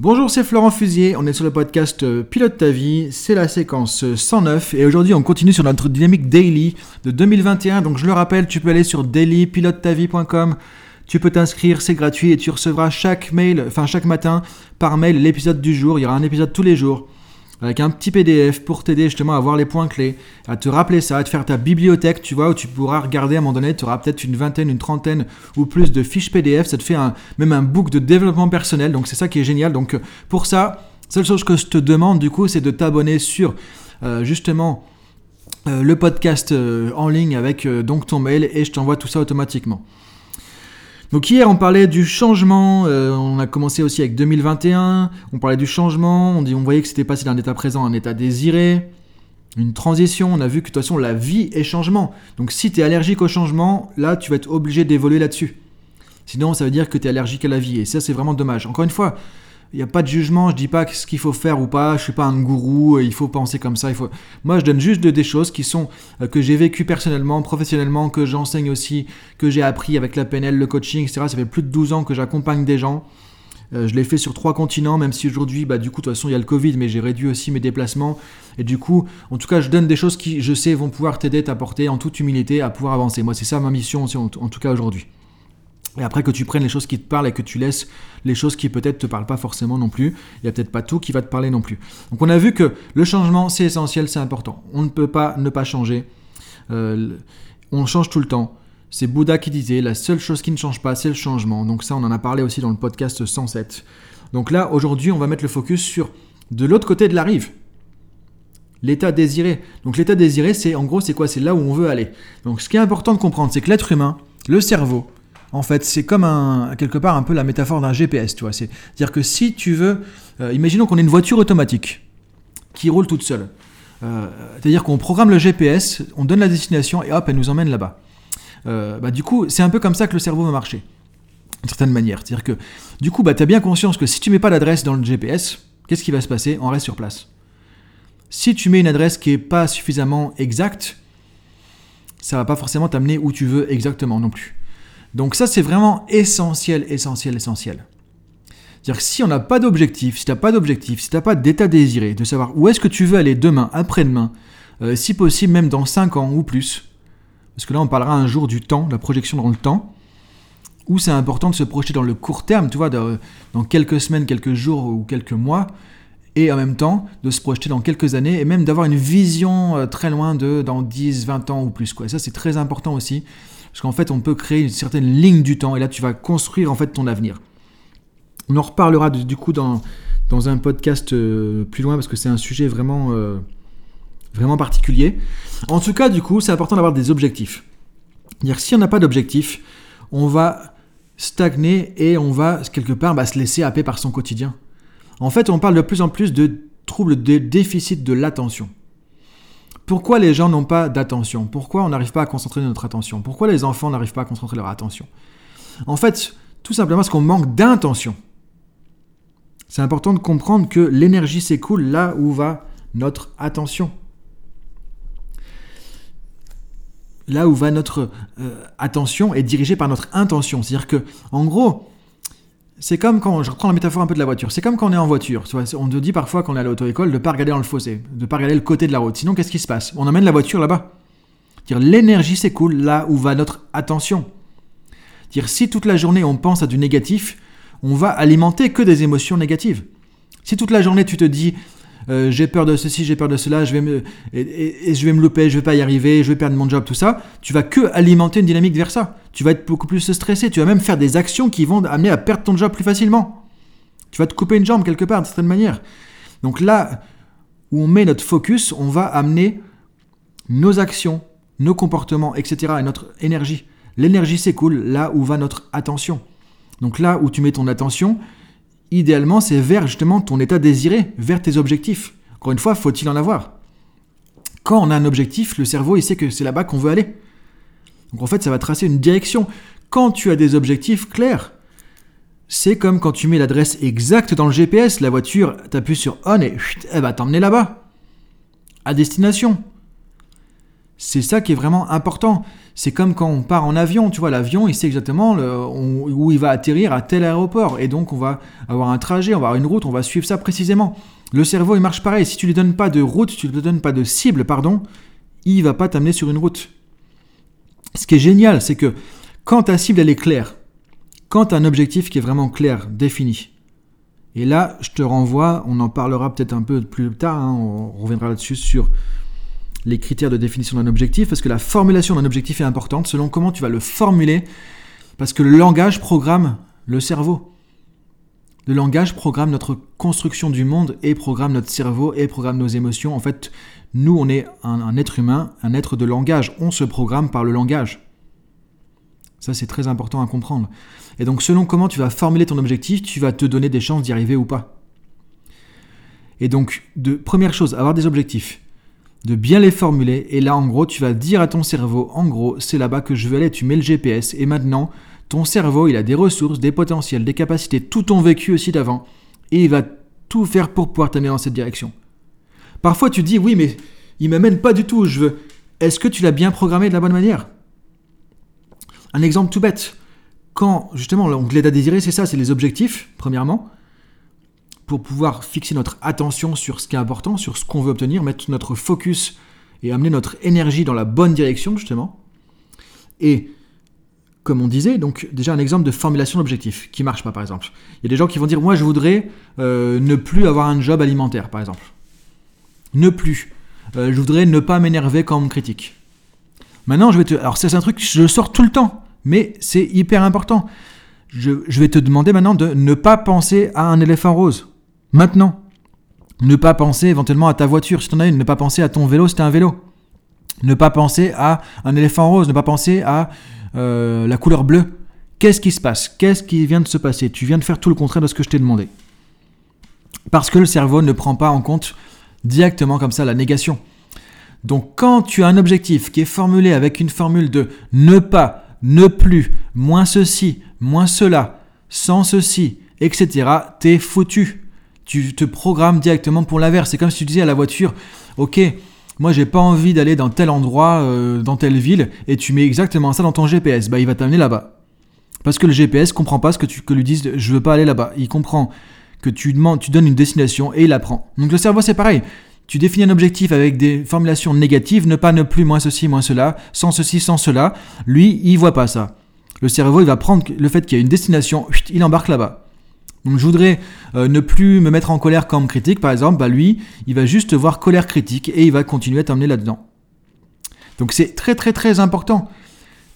Bonjour, c'est Florent Fusier, on est sur le podcast euh, Pilote ta vie, c'est la séquence 109 et aujourd'hui on continue sur notre dynamique daily de 2021. Donc je le rappelle, tu peux aller sur dailypilotetavie.com, tu peux t'inscrire, c'est gratuit et tu recevras chaque mail, enfin chaque matin par mail l'épisode du jour, il y aura un épisode tous les jours avec un petit PDF pour t'aider justement à voir les points clés, à te rappeler ça, à te faire ta bibliothèque, tu vois, où tu pourras regarder à un moment donné, tu auras peut-être une vingtaine, une trentaine ou plus de fiches PDF, ça te fait même un book de développement personnel, donc c'est ça qui est génial. Donc euh, pour ça, seule chose que je te demande du coup, c'est de t'abonner sur euh, justement euh, le podcast en ligne avec donc ton mail et je t'envoie tout ça automatiquement. Donc hier on parlait du changement, euh, on a commencé aussi avec 2021, on parlait du changement, on, dit, on voyait que c'était passé d'un état présent à un état désiré, une transition, on a vu que de toute façon la vie est changement. Donc si tu es allergique au changement, là tu vas être obligé d'évoluer là-dessus. Sinon ça veut dire que tu es allergique à la vie et ça c'est vraiment dommage. Encore une fois, il n'y a pas de jugement, je dis pas ce qu'il faut faire ou pas, je suis pas un gourou, euh, il faut penser comme ça. Moi je donne juste des choses qui sont euh, que j'ai vécues personnellement, professionnellement, que j'enseigne aussi, que j'ai appris avec la PNL, le coaching, etc. Ça fait plus de 12 ans que j'accompagne des gens. Euh, je l'ai fait sur trois continents, même si aujourd'hui, bah, du coup, de toute façon, il y a le Covid, mais j'ai réduit aussi mes déplacements. Et du coup, en tout cas, je donne des choses qui, je sais, vont pouvoir t'aider, t'apporter en toute humilité à pouvoir avancer. Moi, c'est ça ma mission aussi, en tout cas aujourd'hui. Et après que tu prennes les choses qui te parlent et que tu laisses les choses qui peut-être te parlent pas forcément non plus. Il n'y a peut-être pas tout qui va te parler non plus. Donc on a vu que le changement c'est essentiel, c'est important. On ne peut pas ne pas changer. Euh, on change tout le temps. C'est Bouddha qui disait la seule chose qui ne change pas c'est le changement. Donc ça on en a parlé aussi dans le podcast 107. Donc là aujourd'hui on va mettre le focus sur de l'autre côté de la rive. L'état désiré. Donc l'état désiré c'est en gros c'est quoi? C'est là où on veut aller. Donc ce qui est important de comprendre c'est que l'être humain, le cerveau, en fait, c'est comme quelque part un peu la métaphore d'un GPS, tu vois. C'est-à-dire que si tu veux, euh, imaginons qu'on ait une voiture automatique qui roule toute seule. Euh, c'est-à-dire qu'on programme le GPS, on donne la destination et hop, elle nous emmène là-bas. Euh, bah, du coup, c'est un peu comme ça que le cerveau va marcher, d'une certaine manière. C'est-à-dire que, du coup, bah, tu as bien conscience que si tu mets pas l'adresse dans le GPS, qu'est-ce qui va se passer? On reste sur place. Si tu mets une adresse qui n'est pas suffisamment exacte, ça va pas forcément t'amener où tu veux exactement non plus. Donc ça, c'est vraiment essentiel, essentiel, essentiel. C'est-à-dire que si on n'a pas d'objectif, si tu n'as pas d'objectif, si tu n'as pas d'état désiré, de savoir où est-ce que tu veux aller demain, après-demain, euh, si possible même dans 5 ans ou plus, parce que là on parlera un jour du temps, la projection dans le temps, où c'est important de se projeter dans le court terme, tu vois, dans quelques semaines, quelques jours ou quelques mois, et en même temps de se projeter dans quelques années et même d'avoir une vision euh, très loin de dans 10, 20 ans ou plus. Quoi. Et ça c'est très important aussi parce qu'en fait, on peut créer une certaine ligne du temps et là, tu vas construire en fait ton avenir. On en reparlera du coup dans, un podcast euh, plus loin parce que c'est un sujet vraiment, euh, vraiment particulier. En tout cas, du coup, c'est important d'avoir des objectifs. Dire si on n'a pas d'objectif, on va stagner et on va quelque part bah, se laisser happer par son quotidien. En fait, on parle de plus en plus de troubles de déficit de l'attention. Pourquoi les gens n'ont pas d'attention? Pourquoi on n'arrive pas à concentrer notre attention? Pourquoi les enfants n'arrivent pas à concentrer leur attention? En fait, tout simplement parce qu'on manque d'intention. C'est important de comprendre que l'énergie s'écoule là où va notre attention. Là où va notre euh, attention est dirigée par notre intention. C'est-à-dire que, en gros, c'est comme quand, je reprends la métaphore un peu de la voiture, c'est comme quand on est en voiture. On te dit parfois quand on est à l'auto-école de ne pas regarder dans le fossé, de ne pas regarder le côté de la route. Sinon, qu'est-ce qui se passe? On emmène la voiture là-bas. L'énergie s'écoule là où va notre attention. Dire si toute la journée on pense à du négatif, on va alimenter que des émotions négatives. Si toute la journée tu te dis euh, j'ai peur de ceci, j'ai peur de cela, je vais me, et, je vais me louper, je vais pas y arriver, je vais perdre mon job, tout ça, tu vas que alimenter une dynamique vers ça. Tu vas être beaucoup plus stressé, tu vas même faire des actions qui vont amener à perdre ton job plus facilement. Tu vas te couper une jambe quelque part, d'une certaine manière. Donc là où on met notre focus, on va amener nos actions, nos comportements, etc., et notre énergie. L'énergie s'écoule là où va notre attention. Donc là où tu mets ton attention, idéalement, c'est vers justement ton état désiré, vers tes objectifs. Encore une fois, faut-il en avoir Quand on a un objectif, le cerveau, il sait que c'est là-bas qu'on veut aller. Donc en fait, ça va tracer une direction. Quand tu as des objectifs clairs, c'est comme quand tu mets l'adresse exacte dans le GPS, la voiture, t'appuies sur on et elle va t'emmener là-bas. À destination. C'est ça qui est vraiment important. C'est comme quand on part en avion, tu vois, l'avion, il sait exactement où il va atterrir à tel aéroport. Et donc, on va avoir un trajet, on va avoir une route, on va suivre ça précisément. Le cerveau, il marche pareil. Si tu lui donnes pas de route, tu lui donnes pas de cible, pardon, il va pas t'amener sur une route. Ce qui est génial, c'est que quand ta cible, elle est claire, quand tu as un objectif qui est vraiment clair, défini, et là, je te renvoie, on en parlera peut-être un peu plus tard, hein, on reviendra là-dessus sur les critères de définition d'un objectif, parce que la formulation d'un objectif est importante selon comment tu vas le formuler, parce que le langage programme le cerveau. Le langage programme notre construction du monde et programme notre cerveau et programme nos émotions. En fait, nous, on est un, être humain, un être de langage. On se programme par le langage. Ça, c'est très important à comprendre. Et donc, selon comment tu vas formuler ton objectif, tu vas te donner des chances d'y arriver ou pas. Et donc, de première chose, avoir des objectifs de bien les formuler. Et là, en gros, tu vas dire à ton cerveau, en gros, c'est là-bas que je veux aller. Tu mets le GPS. Et maintenant, ton cerveau, il a des ressources, des potentiels, des capacités, tout ton vécu aussi d'avant. Et il va tout faire pour pouvoir t'amener dans cette direction. Parfois, tu dis, oui, mais il m'amène pas du tout où je veux. Est-ce que tu l'as bien programmé de la bonne manière? Un exemple tout bête. Quand, justement, l'onglet à désirer, c'est ça, c'est les objectifs, premièrement pour pouvoir fixer notre attention sur ce qui est important, sur ce qu'on veut obtenir, mettre notre focus et amener notre énergie dans la bonne direction, justement. Et comme on disait, donc déjà un exemple de formulation d'objectif qui marche pas, par exemple. Il y a des gens qui vont dire, moi je voudrais euh, ne plus avoir un job alimentaire, par exemple. Ne plus. Euh, je voudrais ne pas m'énerver quand on me critique. Maintenant, je vais te... Alors c'est un truc je sors tout le temps, mais c'est hyper important. je vais te demander maintenant de ne pas penser à un éléphant rose. Maintenant, ne pas penser éventuellement à ta voiture si tu en as une, ne pas penser à ton vélo si tu un vélo. Ne pas penser à un éléphant rose, ne pas penser à euh, la couleur bleue. Qu'est-ce qui se passe? Qu'est-ce qui vient de se passer? Tu viens de faire tout le contraire de ce que je t'ai demandé. Parce que le cerveau ne prend pas en compte directement comme ça la négation. Donc quand tu as un objectif qui est formulé avec une formule de ne pas, ne plus, moins ceci, moins cela, sans ceci, etc., t'es foutu tu te programmes directement pour l'inverse. C'est comme si tu disais à la voiture, ok, moi j'ai pas envie d'aller dans tel endroit, euh, dans telle ville, et tu mets exactement ça dans ton GPS, bah il va t'amener là-bas. Parce que le GPS comprend pas ce que tu que lui dises, je veux pas aller là-bas. Il comprend que tu demandes, tu donnes une destination et il apprend. Donc le cerveau c'est pareil. Tu définis un objectif avec des formulations négatives, ne pas ne plus, moins ceci, moins cela, sans ceci, sans cela. Lui, il voit pas ça. Le cerveau, il va prendre le fait qu'il y a une destination, il embarque là-bas. Donc je voudrais euh, ne plus me mettre en colère comme critique, par exemple, bah lui, il va juste voir colère critique et il va continuer à t'emmener là-dedans. Donc c'est très très très important.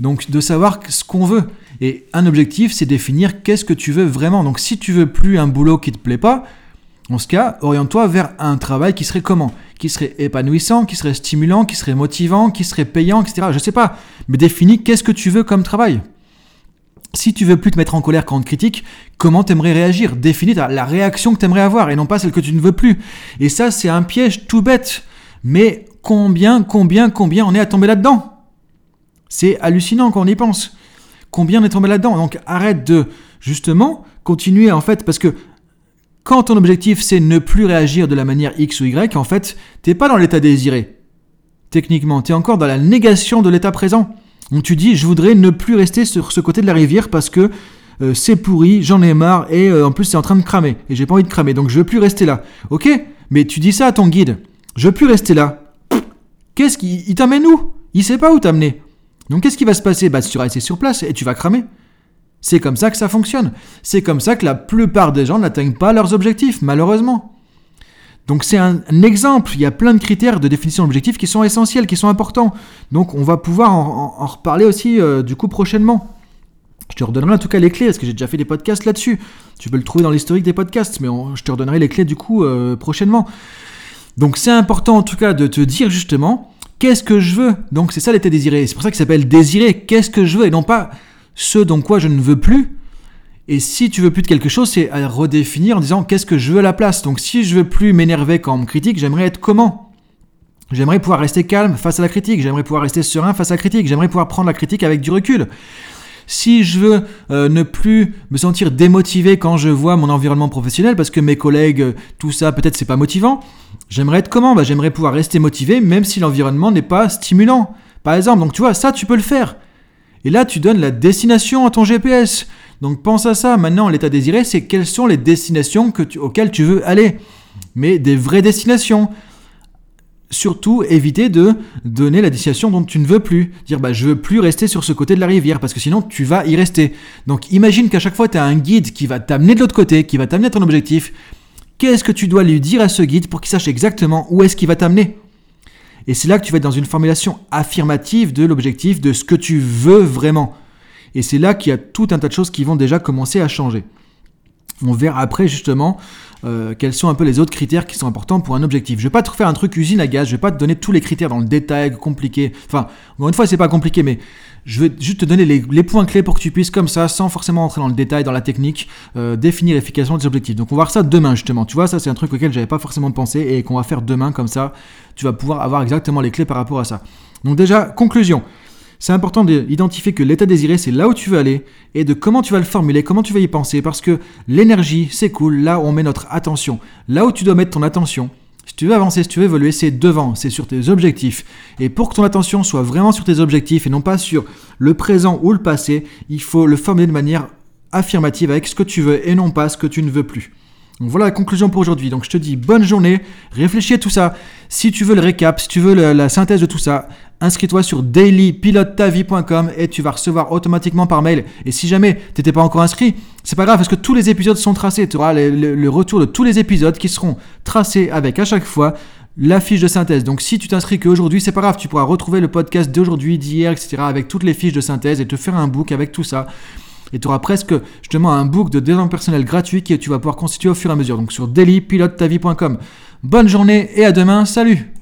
De savoir ce qu'on veut. Et un objectif, c'est définir qu'est-ce que tu veux vraiment. Donc si tu veux plus un boulot qui te plaît pas, en ce cas, oriente-toi vers un travail qui serait comment? Qui serait épanouissant, qui serait stimulant, qui serait motivant, qui serait payant, etc. Je sais pas. Mais définis qu'est-ce que tu veux comme travail. Si tu veux plus te mettre en colère quand on te critique, comment t'aimerais réagir? Définis la réaction que t'aimerais avoir et non pas celle que tu ne veux plus. Et ça, c'est un piège tout bête. Mais combien, combien, combien on est à tomber là-dedans? C'est hallucinant quand on y pense. Combien on est tombé là-dedans? Donc arrête de, justement, continuer en fait, parce que quand ton objectif c'est ne plus réagir de la manière X ou Y, en fait, t'es pas dans l'état désiré. Techniquement, tu es encore dans la négation de l'état présent. Donc tu dis, je voudrais ne plus rester sur ce côté de la rivière parce que euh, c'est pourri, j'en ai marre et euh, en plus c'est en train de cramer et j'ai pas envie de cramer donc je veux plus rester là. Ok Mais tu dis ça à ton guide, je veux plus rester là. Qu'est-ce qu'il il t'amène où? Il sait pas où t'amener. Donc qu'est-ce qui va se passer? Bah tu vas rester sur place et tu vas cramer. C'est comme ça que ça fonctionne. C'est comme ça que la plupart des gens n'atteignent pas leurs objectifs, malheureusement. Donc c'est un, exemple, il y a plein de critères de définition d'objectifs qui sont essentiels, qui sont importants. Donc on va pouvoir en, reparler aussi euh, du coup prochainement. Je te redonnerai en tout cas les clés, parce que j'ai déjà fait des podcasts là-dessus. Tu peux le trouver dans l'historique des podcasts, mais je te redonnerai les clés du coup euh, prochainement. Donc c'est important en tout cas de te dire justement qu'est-ce que je veux? Donc c'est ça l'état désiré. C'est pour ça qu'il s'appelle désirer. Qu'est-ce que je veux? Et non pas ce dont quoi je ne veux plus, et si tu veux plus de quelque chose, c'est à redéfinir en disant qu'est-ce que je veux à la place? Donc si je veux plus m'énerver quand on me critique, j'aimerais être comment? J'aimerais pouvoir rester calme face à la critique, j'aimerais pouvoir rester serein face à la critique, j'aimerais pouvoir prendre la critique avec du recul. Si je veux euh, ne plus me sentir démotivé quand je vois mon environnement professionnel, parce que mes collègues, euh, tout ça, peut-être c'est pas motivant, j'aimerais être comment? Bah, J'aimerais pouvoir rester motivé même si l'environnement n'est pas stimulant. Par exemple, donc tu vois, ça tu peux le faire. Et là, tu donnes la destination à ton GPS. Donc pense à ça. Maintenant, l'état désiré, c'est quelles sont les destinations auxquelles tu veux aller. Mais des vraies destinations surtout éviter de donner la destination dont tu ne veux plus. Dire bah je veux plus rester sur ce côté de la rivière parce que sinon tu vas y rester. Donc imagine qu'à chaque fois tu as un guide qui va t'amener de l'autre côté, qui va t'amener à ton objectif. Qu'est-ce que tu dois lui dire à ce guide pour qu'il sache exactement où est-ce qu'il va t'amener? Et c'est là que tu vas être dans une formulation affirmative de l'objectif, de ce que tu veux vraiment. Et c'est là qu'il y a tout un tas de choses qui vont déjà commencer à changer. On verra après justement euh, quels sont un peu les autres critères qui sont importants pour un objectif. Je vais pas te refaire un truc usine à gaz, je vais pas te donner tous les critères dans le détail compliqué. Enfin, encore une fois, c'est pas compliqué, mais je vais juste te donner les, points clés pour que tu puisses, comme ça, sans forcément entrer dans le détail, dans la technique, euh, définir l'efficacité des objectifs. Donc on va voir ça demain justement. Tu vois, ça c'est un truc auquel j'avais pas forcément pensé et qu'on va faire demain comme ça. Tu vas pouvoir avoir exactement les clés par rapport à ça. Donc déjà, conclusion. C'est important d'identifier que l'état désiré, c'est là où tu veux aller et de comment tu vas le formuler, comment tu vas y penser, parce que l'énergie s'écoule là où on met notre attention. Là où tu dois mettre ton attention, si tu veux avancer, si tu veux évoluer, c'est devant, c'est sur tes objectifs. Et pour que ton attention soit vraiment sur tes objectifs et non pas sur le présent ou le passé, il faut le formuler de manière affirmative avec ce que tu veux et non pas ce que tu ne veux plus. Donc voilà la conclusion pour aujourd'hui. Donc je te dis bonne journée, réfléchis à tout ça. Si tu veux le récap, si tu veux la, synthèse de tout ça, inscris-toi sur dailypilotetavie.com et tu vas recevoir automatiquement par mail. Et si jamais tu n'étais pas encore inscrit, c'est pas grave parce que tous les épisodes sont tracés. Tu auras le, retour de tous les épisodes qui seront tracés avec à chaque fois la fiche de synthèse. Donc si tu t'inscris qu'aujourd'hui, c'est pas grave, tu pourras retrouver le podcast d'aujourd'hui, d'hier, etc. avec toutes les fiches de synthèse et te faire un book avec tout ça et tu auras presque justement un book de développement personnel gratuit que tu vas pouvoir constituer au fur et à mesure. Donc sur dailypilotetavie.com. Bonne journée et à demain. Salut